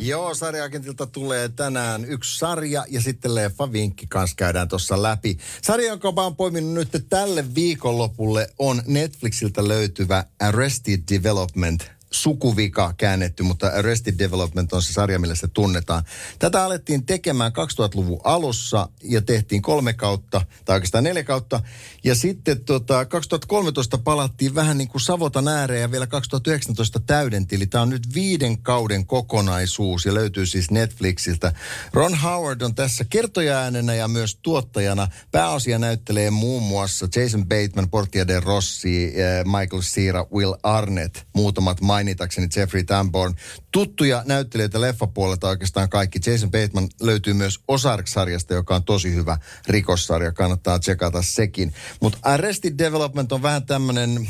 Joo, sarjaakentilta tulee tänään yksi sarja ja sitten leffa vinkki kanssa käydään tuossa läpi. Sarja, jonka mä oon poiminut nyt tälle viikonlopulle, on Netflixiltä löytyvä Arrested Development – sukuvika käännetty, mutta Arrested Development on se sarja, millä se tunnetaan. Tätä alettiin tekemään 2000-luvun alussa ja tehtiin kolme kautta, tai oikeastaan neljä kautta. Ja sitten tota, 2013 palattiin vähän niin kuin Savotan ääreen ja vielä 2019 täydenti. Eli tämä on nyt viiden kauden kokonaisuus ja löytyy siis Netflixiltä. Ron Howard on tässä kertojaäänenä ja myös tuottajana. Pääosia näyttelee muun muassa Jason Bateman, Portia de Rossi, eh, Michael Cera, Will Arnett, muutamat mainitakseni Jeffrey Tambor. Tuttuja näyttelijöitä leffapuolelta oikeastaan kaikki. Jason Bateman löytyy myös Ozark-sarjasta, joka on tosi hyvä rikossarja. Kannattaa tsekata sekin. Mutta Arrested Development on vähän tämmöinen...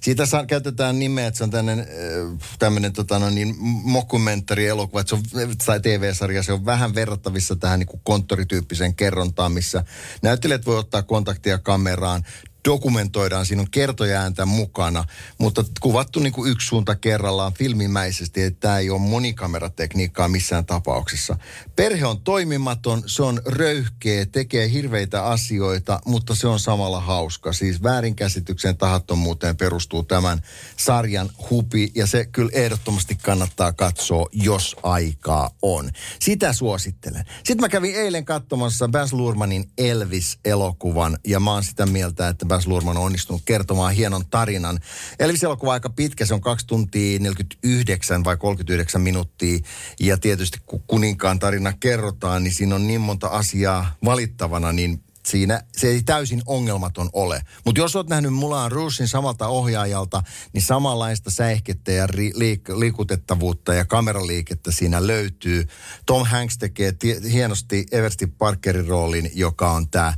Siitä saa, käytetään nimeä, että se on tämmöinen, tämmöinen tota no niin, mockumentary-elokuva, se on, tai TV-sarja, se on vähän verrattavissa tähän niin kuin konttorityyppiseen kerrontaan, missä näyttelijät voi ottaa kontaktia kameraan, dokumentoidaan, siinä on kertojaäntä mukana, mutta kuvattu niin kuin yksi suunta kerrallaan filmimäisesti, että tämä ei ole monikameratekniikkaa missään tapauksessa. Perhe on toimimaton, se on röyhkeä, tekee hirveitä asioita, mutta se on samalla hauska. Siis väärinkäsitykseen tahattomuuteen perustuu tämän sarjan hupi ja se kyllä ehdottomasti kannattaa katsoa, jos aikaa on. Sitä suosittelen. Sitten mä kävin eilen katsomassa Baz Luhrmannin Elvis-elokuvan ja mä oon sitä mieltä, että Baz Luhrmann on onnistunut kertomaan hienon tarinan. Elvis-elokuva aika pitkä, se on 2 tuntia 49 vai 39 minuuttia. Ja tietysti kun kuninkaan tarina kerrotaan, niin siinä on niin monta asiaa valittavana, niin siinä se ei täysin ongelmaton ole. Mutta jos olet nähnyt Mulan Rougein samalta ohjaajalta, niin samanlaista säihkettä ja ri, liik, liikutettavuutta ja kameraliikettä siinä löytyy. Tom Hanks tekee t- hienosti Eversti Parkerin roolin, joka on tämä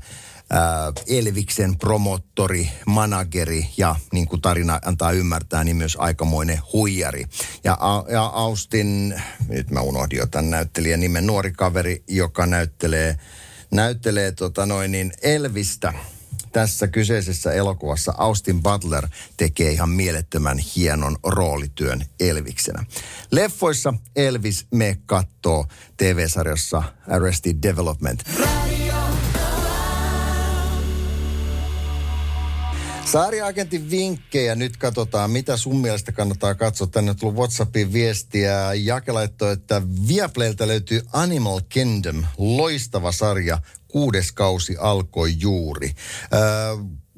Elviksen promottori, manageri ja niin kuin tarina antaa ymmärtää, niin myös aikamoinen huijari. Ja, ja Austin, nyt mä unohdin jo tämän näyttelijän nimen, nuori kaveri, joka näyttelee, näyttelee tota noin niin Elvistä tässä kyseisessä elokuvassa Austin Butler tekee ihan mielettömän hienon roolityön Elviksenä. Leffoissa Elvis me kattoo TV-sarjassa Arrested Development. Radio. Sarja-agentin vinkkejä. Nyt katsotaan, mitä sun mielestä kannattaa katsoa. Tänne tullut WhatsAppin viestiä. Jake laittoi, että Viaplaylta löytyy Animal Kingdom. Loistava sarja. Kuudes kausi alkoi juuri. Öö,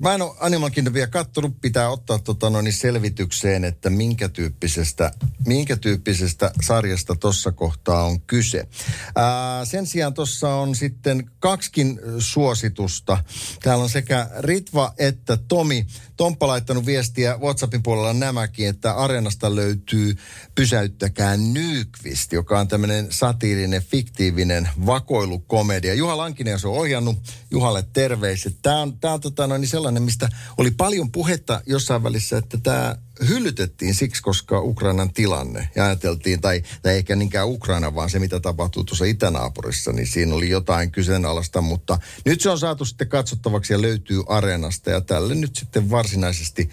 Mä en ole Animal Kingdom vielä kattonut, pitää ottaa tota noin selvitykseen, että minkä tyyppisestä, minkä tyyppisestä sarjasta tuossa kohtaa on kyse. Ää, sen sijaan tuossa on sitten kaksikin suositusta. Täällä on sekä Ritva että Tomi. Tomppa laittanut viestiä WhatsAppin puolella nämäkin, että Areenasta löytyy Pysäyttäkää Nykvist, joka on tämmöinen satiirinen, fiktiivinen vakoilukomedia. Juha Lankinen on ohjannut. Juhalle terveiset. Tämä on, tää on tota noin sellainen sellainen, mistä oli paljon puhetta jossain välissä, että tämä hyllytettiin siksi, koska Ukrainan tilanne. Ja ajateltiin, tai, tai ehkä niinkään Ukraina, vaan se mitä tapahtuu tuossa itänaapurissa, niin siinä oli jotain kyseenalaista. Mutta nyt se on saatu sitten katsottavaksi ja löytyy areenasta. Ja tälle nyt sitten varsinaisesti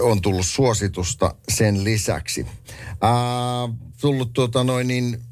on tullut suositusta sen lisäksi. Ää, tullut tuota noin niin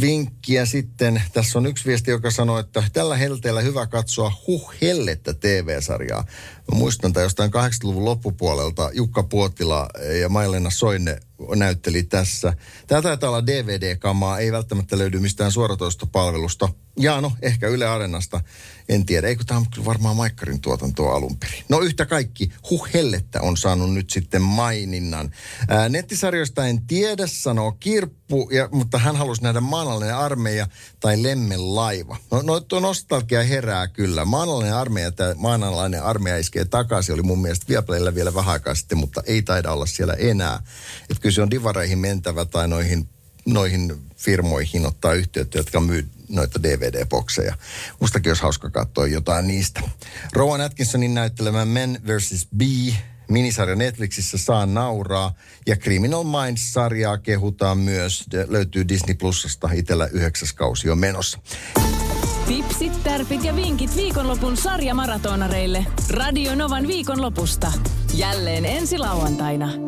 vinkkiä sitten. Tässä on yksi viesti, joka sanoo, että tällä helteellä hyvä katsoa Huh Hellettä TV-sarjaa. Mä muistan tämän jostain 80-luvun loppupuolelta. Jukka Puotila ja Mailena Soine näytteli tässä. Tämä taitaa olla DVD-kamaa, ei välttämättä löydy mistään suoratoistopalvelusta. Ja no, ehkä Yle Areenasta, en tiedä. Eikö tämä on varmaan Maikkarin tuotantoa alun perin. No yhtä kaikki, Huh Hellettä on saanut nyt sitten maininnan. Ää, nettisarjoista en tiedä, sanoo Kirppu, ja, mutta hän halusi nähdä maanallinen armeija tai Lemmen laiva. No, no tuo nostalgia herää kyllä. Maanallinen armeija tai maanalainen armeija iskee takaisin oli mun mielestä Viaplaylla vielä vähän aikaa sitten, mutta ei taida olla siellä enää. Että kyllä se on divareihin mentävä tai noihin noihin firmoihin ottaa yhteyttä, jotka myy noita DVD-bokseja. Mustakin olisi hauska katsoa jotain niistä. Rowan Atkinsonin näyttelemä Men vs. B Minisarja Netflixissä saa nauraa ja Criminal Minds-sarjaa kehutaan myös. De, löytyy Disney Plusasta itsellä yhdeksäs kausi on menossa. Tipsit, tärpit ja vinkit viikonlopun sarjamaratonareille. Radio Novan viikonlopusta. Jälleen ensi lauantaina.